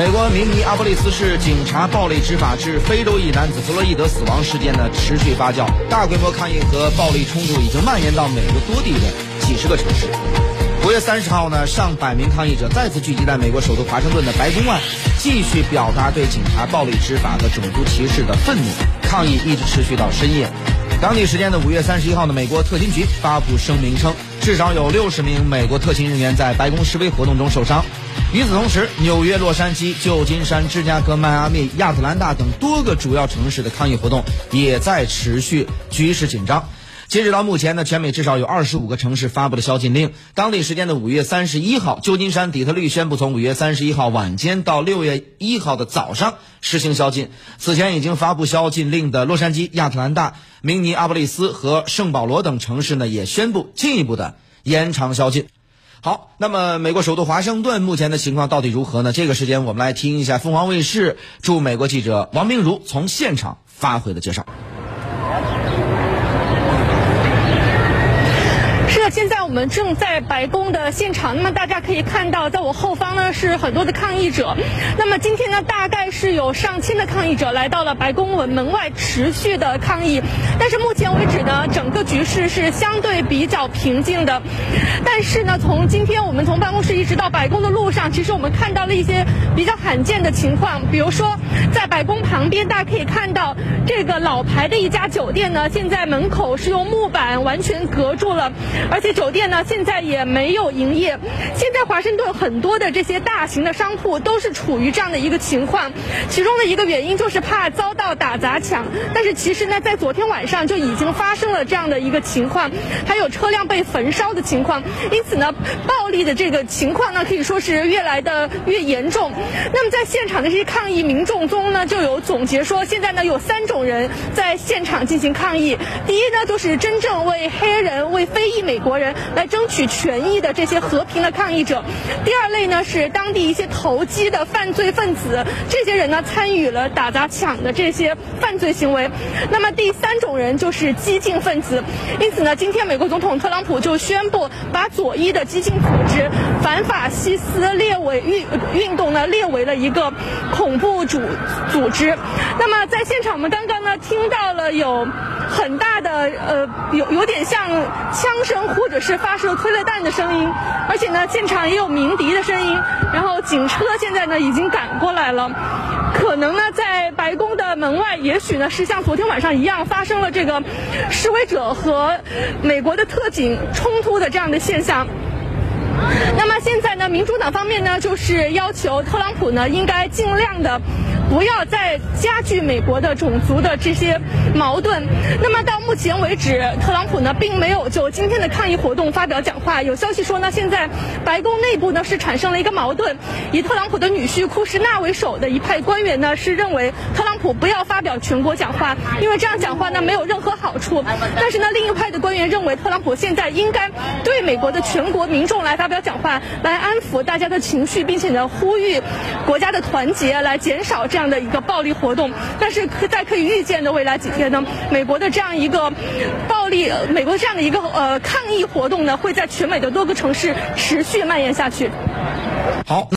美国明尼阿波利斯市警察暴力执法致非洲裔男子弗洛伊德死亡事件呢持续发酵，大规模抗议和暴力冲突已经蔓延到美国多地的几十个城市。五月三十号呢，上百名抗议者再次聚集在美国首都华盛顿的白宫外，继续表达对警察暴力执法和种族歧视的愤怒。抗议一直持续到深夜。当地时间的五月三十一号呢，美国特勤局发布声明称，至少有六十名美国特勤人员在白宫示威活动中受伤。与此同时，纽约、洛杉矶、旧金山、芝加哥、迈阿密、亚特兰大等多个主要城市的抗议活动也在持续，局势紧张。截止到目前呢，全美至少有二十五个城市发布了宵禁令。当地时间的五月三十一号，旧金山、底特律宣布从五月三十一号晚间到六月一号的早上实行宵禁。此前已经发布宵禁令的洛杉矶、亚特兰大、明尼阿波利斯和圣保罗等城市呢，也宣布进一步的延长宵禁。好，那么美国首都华盛顿目前的情况到底如何呢？这个时间我们来听一下凤凰卫视驻美国记者王明如从现场发回的介绍。现在我们正在白宫的现场，那么大家可以看到，在我后方呢是很多的抗议者。那么今天呢，大概是有上千的抗议者来到了白宫门门外持续的抗议。但是目前为止呢，整个局势是相对比较平静的。但是呢，从今天我们从办公室一直到白宫的路上，其实我们看到了一些比较罕见的情况。比如说，在白宫旁边，大家可以看到这个老牌的一家酒店呢，现在门口是用木板完全隔住了，而而且酒店呢，现在也没有营业。现在华盛顿很多的这些大型的商铺都是处于这样的一个情况，其中的一个原因就是怕遭到打砸抢。但是其实呢，在昨天晚上就已经发生了这样的一个情况，还有车辆被焚烧的情况。因此呢，暴力的这个情况呢，可以说是越来的越严重。那么在现场的这些抗议民众中呢，就有总结说，现在呢有三种人在现场进行抗议。第一呢，就是真正为黑人、为非裔美国。国人来争取权益的这些和平的抗议者，第二类呢是当地一些投机的犯罪分子，这些人呢参与了打砸抢的这些犯罪行为。那么第三种人就是激进分子。因此呢，今天美国总统特朗普就宣布把左翼的激进组织反法西斯列为运运动呢列为了一个恐怖主组织。那么在现场，我们刚刚听到了有很大的呃有有点像枪声。或者是发射催泪弹的声音，而且呢，现场也有鸣笛的声音。然后警车现在呢已经赶过来了，可能呢在白宫的门外，也许呢是像昨天晚上一样发生了这个示威者和美国的特警冲突的这样的现象。那么现在呢，民主党方面呢就是要求特朗普呢应该尽量的。不要再加剧美国的种族的这些矛盾。那么到目前为止，特朗普呢并没有就今天的抗议活动发表讲话。有消息说呢，现在白宫内部呢是产生了一个矛盾，以特朗普的女婿库什纳为首的一派官员呢是认为特朗普不要发表全国讲话，因为这样讲话呢没有任何好处。但是呢，另一派的官员认为特朗普现在应该对美国的全国民众来发表讲话，来安抚大家的情绪，并且呢呼吁国家的团结，来减少这样。这样的一个暴力活动，但是在可以预见的未来几天呢，美国的这样一个暴力，美国这样的一个呃抗议活动呢，会在全美的多个城市持续蔓延下去。好。